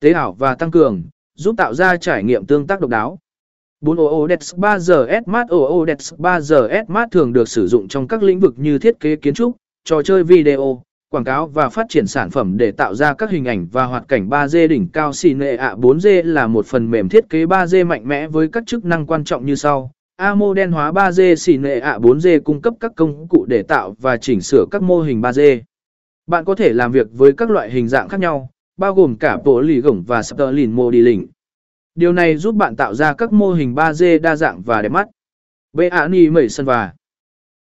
tế ảo và tăng cường, giúp tạo ra trải nghiệm tương tác độc đáo. 4 OODEX 3GS Smart OODEX 3GS Smart thường được sử dụng trong các lĩnh vực như thiết kế kiến trúc, trò chơi video, quảng cáo và phát triển sản phẩm để tạo ra các hình ảnh và hoạt cảnh 3D đỉnh cao Cine ạ 4D là một phần mềm thiết kế 3D mạnh mẽ với các chức năng quan trọng như sau. A đen hóa 3D Cine ạ 4D cung cấp các công cụ để tạo và chỉnh sửa các mô hình 3D. Bạn có thể làm việc với các loại hình dạng khác nhau, bao gồm cả bộ lì gổng và Sterling lỉnh. Điều này giúp bạn tạo ra các mô hình 3D đa dạng và đẹp mắt. BANI Mẩy Sân và